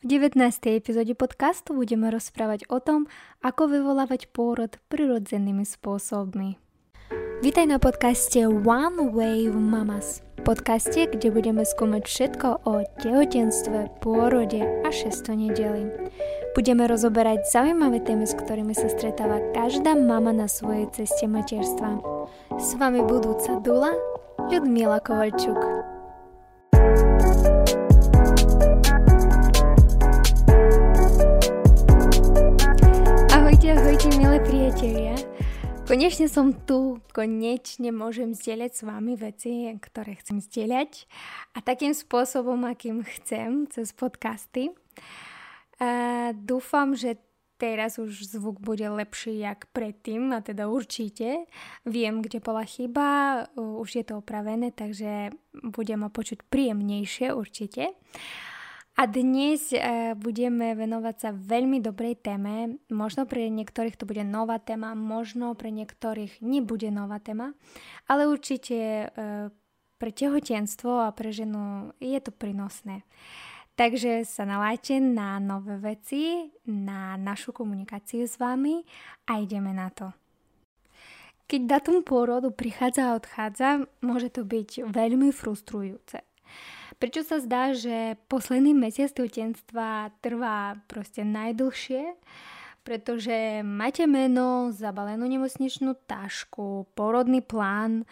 V 19. epizóde podcastu budeme rozprávať o tom, ako vyvolávať pôrod prirodzenými spôsobmi. Vítaj na podcaste One Wave Mamas. Podcaste, kde budeme skúmať všetko o tehotenstve, pôrode a šesto nedeli. Budeme rozoberať zaujímavé témy, s ktorými sa stretáva každá mama na svojej ceste materstva. S vami budúca Dula, Ľudmila Kovalčuk. Priatelia. Konečne som tu, konečne môžem zdieľať s vami veci, ktoré chcem zdieľať a takým spôsobom, akým chcem, cez podcasty. A dúfam, že teraz už zvuk bude lepší jak predtým a teda určite viem, kde bola chyba, už je to opravené, takže budem ma počuť príjemnejšie určite. A dnes e, budeme venovať sa veľmi dobrej téme. Možno pre niektorých to bude nová téma, možno pre niektorých nebude nová téma, ale určite e, pre tehotenstvo a pre ženu je to prínosné. Takže sa naláte na nové veci, na našu komunikáciu s vami a ideme na to. Keď datum pôrodu prichádza a odchádza, môže to byť veľmi frustrujúce. Prečo sa zdá, že posledný mesiac tehotenstva trvá proste najdlhšie? Pretože máte meno, zabalenú nemocničnú tašku, porodný plán,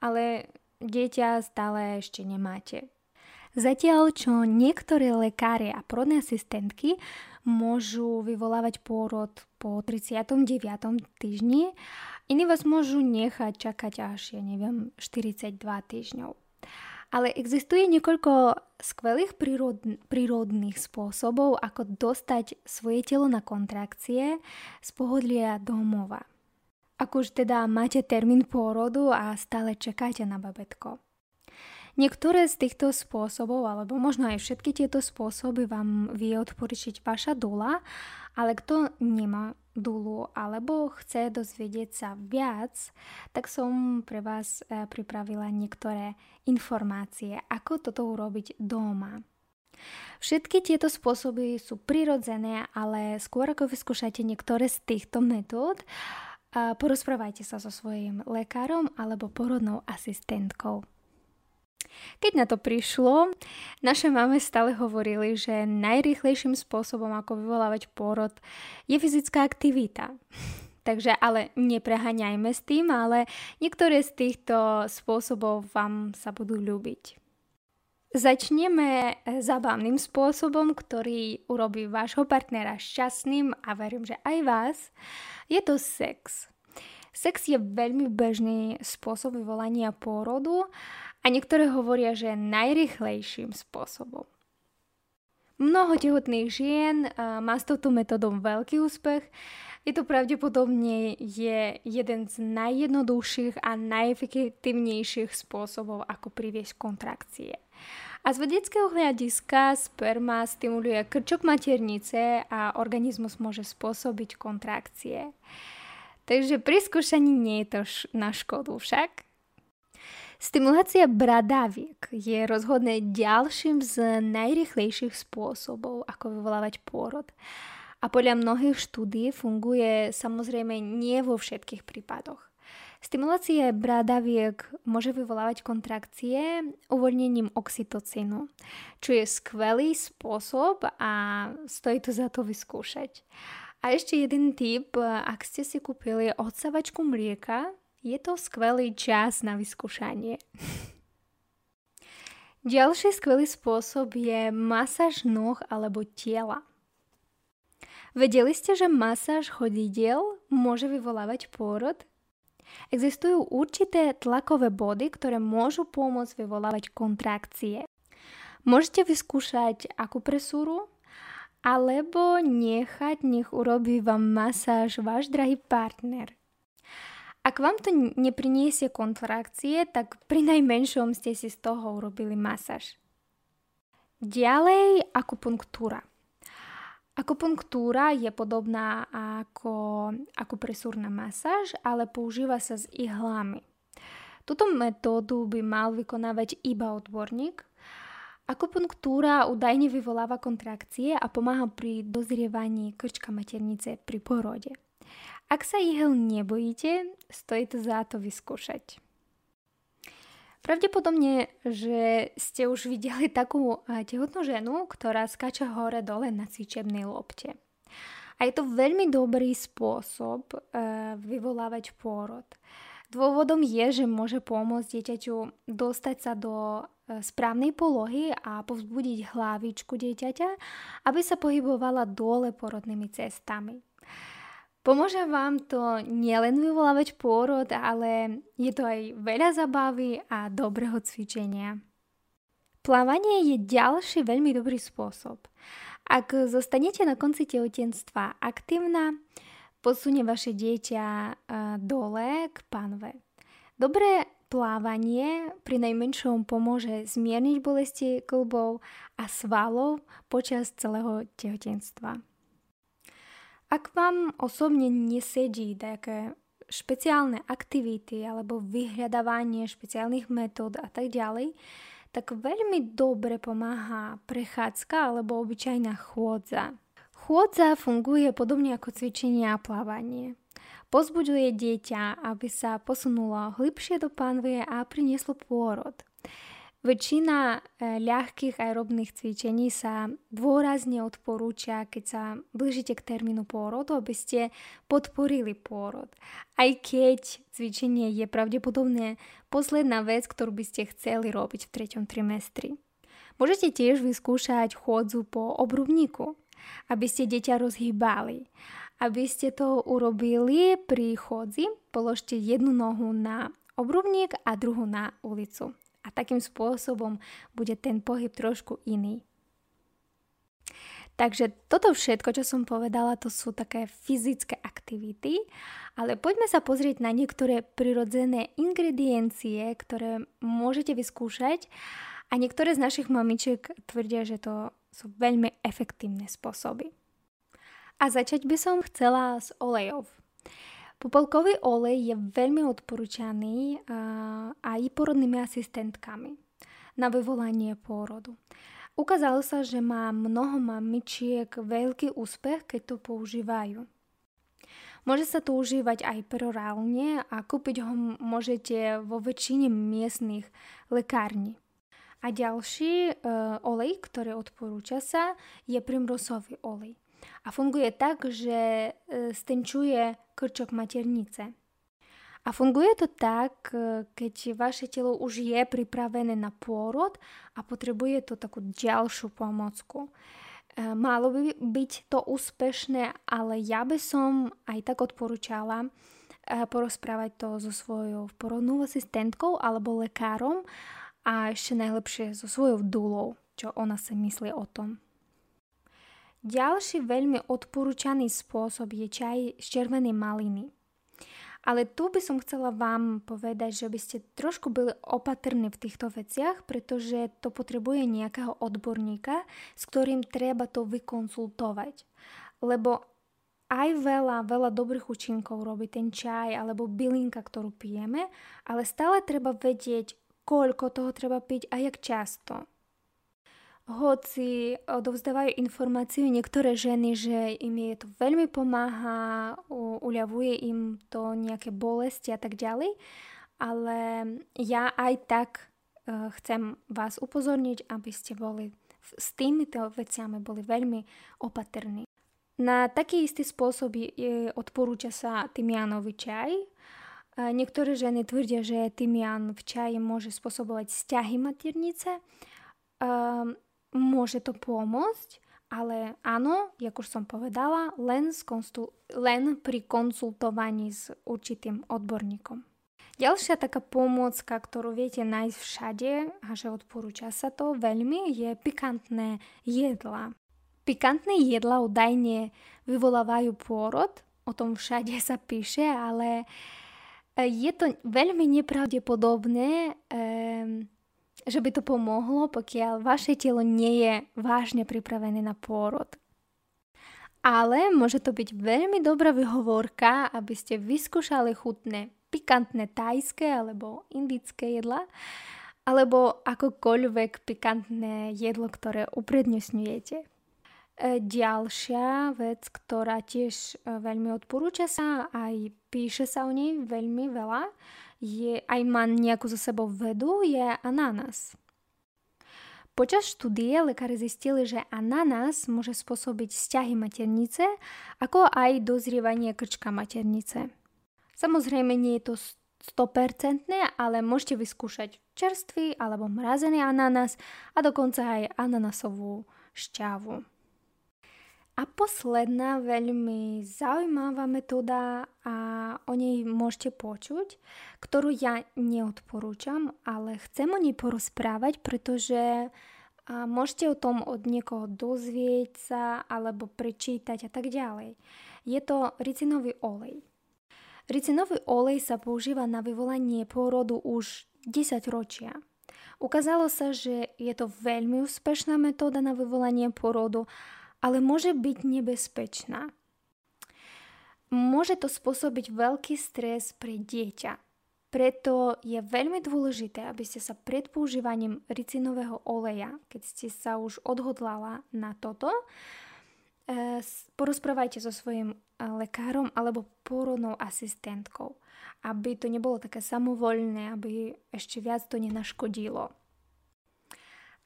ale dieťa stále ešte nemáte. Zatiaľ, čo niektoré lekári a porodné asistentky môžu vyvolávať pôrod po 39. týždni, iní vás môžu nechať čakať až, ja neviem, 42 týždňov. Ale existuje niekoľko skvelých prírod, prírodných spôsobov, ako dostať svoje telo na kontrakcie z pohodlia domova. Ak už teda máte termín pôrodu a stále čakáte na babetko. Niektoré z týchto spôsobov, alebo možno aj všetky tieto spôsoby vám vie odporučiť vaša dula, ale kto nemá dulu alebo chce dozvedieť sa viac, tak som pre vás e, pripravila niektoré informácie, ako toto urobiť doma. Všetky tieto spôsoby sú prirodzené, ale skôr ako vyskúšate niektoré z týchto metód, porozprávajte sa so svojím lekárom alebo porodnou asistentkou. Keď na to prišlo, naše máme stále hovorili, že najrýchlejším spôsobom, ako vyvolávať pôrod, je fyzická aktivita. Takže ale nepreháňajme s tým, ale niektoré z týchto spôsobov vám sa budú ľúbiť. Začneme zábavným spôsobom, ktorý urobí vášho partnera šťastným a verím, že aj vás. Je to sex. Sex je veľmi bežný spôsob vyvolania pôrodu a niektoré hovoria, že najrychlejším spôsobom. Mnoho tehotných žien má s touto metodou veľký úspech. Je to pravdepodobne je jeden z najjednoduchších a najefektívnejších spôsobov, ako priviesť kontrakcie. A z vedeckého hľadiska sperma stimuluje krčok maternice a organizmus môže spôsobiť kontrakcie. Takže pri skúšaní nie je to na škodu však. Stimulácia bradaviek je rozhodne ďalším z najrychlejších spôsobov, ako vyvolávať pôrod. A podľa mnohých štúdí funguje samozrejme nie vo všetkých prípadoch. Stimulácie bradaviek môže vyvolávať kontrakcie uvoľnením oxytocínu, čo je skvelý spôsob a stojí to za to vyskúšať. A ešte jeden tip, ak ste si kúpili odsavačku mlieka, je to skvelý čas na vyskúšanie. Ďalší skvelý spôsob je masáž noh alebo tela. Vedeli ste, že masáž chodidiel môže vyvolávať pôrod? Existujú určité tlakové body, ktoré môžu pomôcť vyvolávať kontrakcie. Môžete vyskúšať akupresúru, alebo nechať, nech urobí vám masáž váš drahý partner. Ak vám to nepriniesie kontrakcie, tak pri najmenšom ste si z toho urobili masáž. Ďalej akupunktúra. Akupunktúra je podobná ako akupresúrna masáž, ale používa sa s ihlami. Túto metódu by mal vykonávať iba odborník Akupunktúra údajne vyvoláva kontrakcie a pomáha pri dozrievaní krčka maternice pri porode. Ak sa ihel nebojíte, stojí to za to vyskúšať. Pravdepodobne, že ste už videli takú tehotnú ženu, ktorá skáča hore dole na cvičebnej lopte. A je to veľmi dobrý spôsob vyvolávať pôrod. Dôvodom je, že môže pomôcť dieťaťu dostať sa do správnej polohy a povzbudiť hlavičku dieťaťa, aby sa pohybovala dole porodnými cestami. Pomôže vám to nielen vyvolávať pôrod, ale je to aj veľa zabavy a dobrého cvičenia. Plávanie je ďalší veľmi dobrý spôsob. Ak zostanete na konci tehotenstva aktívna, posunie vaše dieťa dole k panve. Dobré plávanie pri najmenšom pomôže zmierniť bolesti klbov a svalov počas celého tehotenstva. Ak vám osobne nesedí také špeciálne aktivity alebo vyhľadávanie špeciálnych metód a tak ďalej, tak veľmi dobre pomáha prechádzka alebo obyčajná chôdza. Chôdza funguje podobne ako cvičenie a plávanie. Pozbudzuje dieťa, aby sa posunulo hlbšie do panvie a prinieslo pôrod. Väčšina e, ľahkých aerobných cvičení sa dôrazne odporúča, keď sa blížite k termínu pôrodu, aby ste podporili pôrod. Aj keď cvičenie je pravdepodobne posledná vec, ktorú by ste chceli robiť v treťom trimestri. Môžete tiež vyskúšať chôdzu po obrubníku, aby ste dieťa rozhýbali. Aby ste to urobili pri chodzi, položte jednu nohu na obrubník a druhú na ulicu. A takým spôsobom bude ten pohyb trošku iný. Takže toto všetko, čo som povedala, to sú také fyzické aktivity, ale poďme sa pozrieť na niektoré prirodzené ingrediencie, ktoré môžete vyskúšať a niektoré z našich mamičiek tvrdia, že to sú veľmi efektívne spôsoby. A začať by som chcela s olejov. Popolkový olej je veľmi odporúčaný aj porodnými asistentkami na vyvolanie pôrodu. Ukázalo sa, že má mnoho mamičiek veľký úspech, keď to používajú. Môže sa to užívať aj perorálne a kúpiť ho môžete vo väčšine miestnych lekární. A ďalší e, olej, ktorý odporúča sa, je primrosový olej a funguje tak, že e, stenčuje krčok maternice. A funguje to tak, e, keď vaše telo už je pripravené na pôrod a potrebuje to takú ďalšiu pomocku. E, malo by byť to úspešné, ale ja by som aj tak odporúčala porozprávať to so svojou porodnou asistentkou alebo lekárom a ešte najlepšie so svojou dúlou, čo ona si myslí o tom. Ďalší veľmi odporúčaný spôsob je čaj z červenej maliny. Ale tu by som chcela vám povedať, že by ste trošku byli opatrní v týchto veciach, pretože to potrebuje nejakého odborníka, s ktorým treba to vykonsultovať. Lebo aj veľa, veľa dobrých účinkov robí ten čaj alebo bylinka, ktorú pijeme, ale stále treba vedieť, koľko toho treba piť a jak často hoci odovzdávajú informáciu niektoré ženy, že im je to veľmi pomáha, uľavuje im to nejaké bolesti a tak ďalej, ale ja aj tak e, chcem vás upozorniť, aby ste boli s týmito veciami boli veľmi opatrní. Na taký istý spôsob odporúča sa tymianový čaj. E, niektoré ženy tvrdia, že tymian v čaji môže spôsobovať vzťahy maternice. Môže to pomôcť, ale áno, jak už som povedala, len, konsul- len pri konsultovaní s určitým odborníkom. Ďalšia taká pomôcka, ktorú viete nájsť všade a že odporúča sa to veľmi, je pikantné jedla. Pikantné jedla údajne vyvolávajú pôrod, o tom všade sa píše, ale je to veľmi nepravdepodobné, ehm, že by to pomohlo, pokiaľ vaše telo nie je vážne pripravené na pôrod. Ale môže to byť veľmi dobrá vyhovorka, aby ste vyskúšali chutné pikantné tajské alebo indické jedla alebo akokoľvek pikantné jedlo, ktoré uprednostňujete. Ďalšia vec, ktorá tiež veľmi odporúča sa, aj píše sa o nej veľmi veľa, je, aj má nejakú zo sebou vedu, je ananás. Počas štúdie lekári zistili, že ananás môže spôsobiť vzťahy maternice, ako aj dozrievanie krčka maternice. Samozrejme nie je to 100%, ale môžete vyskúšať čerstvý alebo mrazený ananás a dokonca aj ananasovú šťavu. A posledná veľmi zaujímavá metóda a o nej môžete počuť, ktorú ja neodporúčam, ale chcem o nej porozprávať, pretože môžete o tom od niekoho dozvieť sa alebo prečítať a tak ďalej. Je to ricinový olej. Ricinový olej sa používa na vyvolanie pôrodu už 10 ročia. Ukázalo sa, že je to veľmi úspešná metóda na vyvolanie pôrodu ale môže byť nebezpečná. Môže to spôsobiť veľký stres pre dieťa. Preto je veľmi dôležité, aby ste sa pred používaním ricinového oleja, keď ste sa už odhodlala na toto, e, porozprávajte so svojím e, lekárom alebo pôrodnou asistentkou, aby to nebolo také samovoľné, aby ešte viac to nenaškodilo.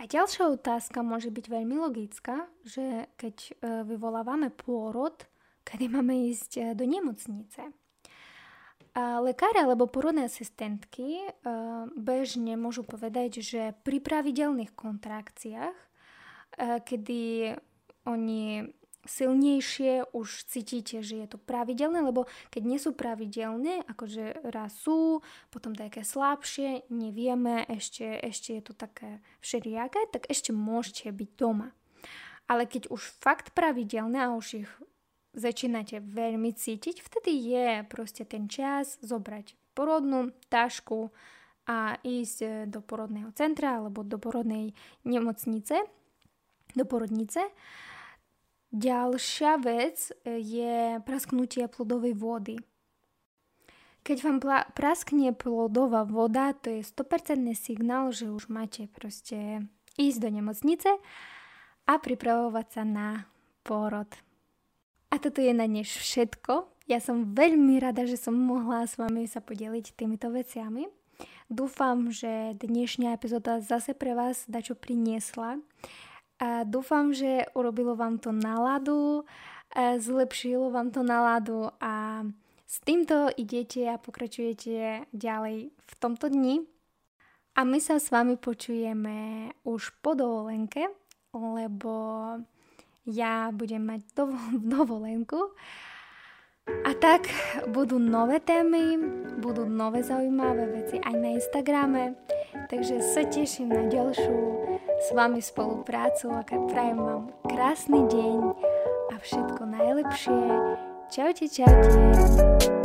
A ďalšia otázka môže byť veľmi logická, že keď e, vyvolávame pôrod, kedy máme ísť e, do nemocnice. A lekári alebo porodné asistentky e, bežne môžu povedať, že pri pravidelných kontrakciách, kedy oni silnejšie už cítite, že je to pravidelné, lebo keď nie sú pravidelné, akože raz sú, potom také slabšie, nevieme, ešte, ešte je to také všelijaké, tak ešte môžete byť doma. Ale keď už fakt pravidelné a už ich začínate veľmi cítiť, vtedy je proste ten čas zobrať porodnú tašku a ísť do porodného centra alebo do porodnej nemocnice, do porodnice Ďalšia vec e, je prasknutie plodovej vody. Keď vám praskne plodová voda, to je 100% signál, že už máte proste ísť do nemocnice a pripravovať sa na pôrod. A toto je na dnes všetko. Ja som veľmi rada, že som mohla s vami sa podeliť týmito veciami. Dúfam, že dnešná epizóda zase pre vás dačo priniesla a dúfam, že urobilo vám to náladu, zlepšilo vám to náladu a s týmto idete a pokračujete ďalej v tomto dni. A my sa s vami počujeme už po dovolenke, lebo ja budem mať dovolenku. A tak budú nové témy, budú nové zaujímavé veci aj na Instagrame, takže sa teším na ďalšiu s vami spoluprácu a prajem vám krásny deň a všetko najlepšie. Čaute, čaute.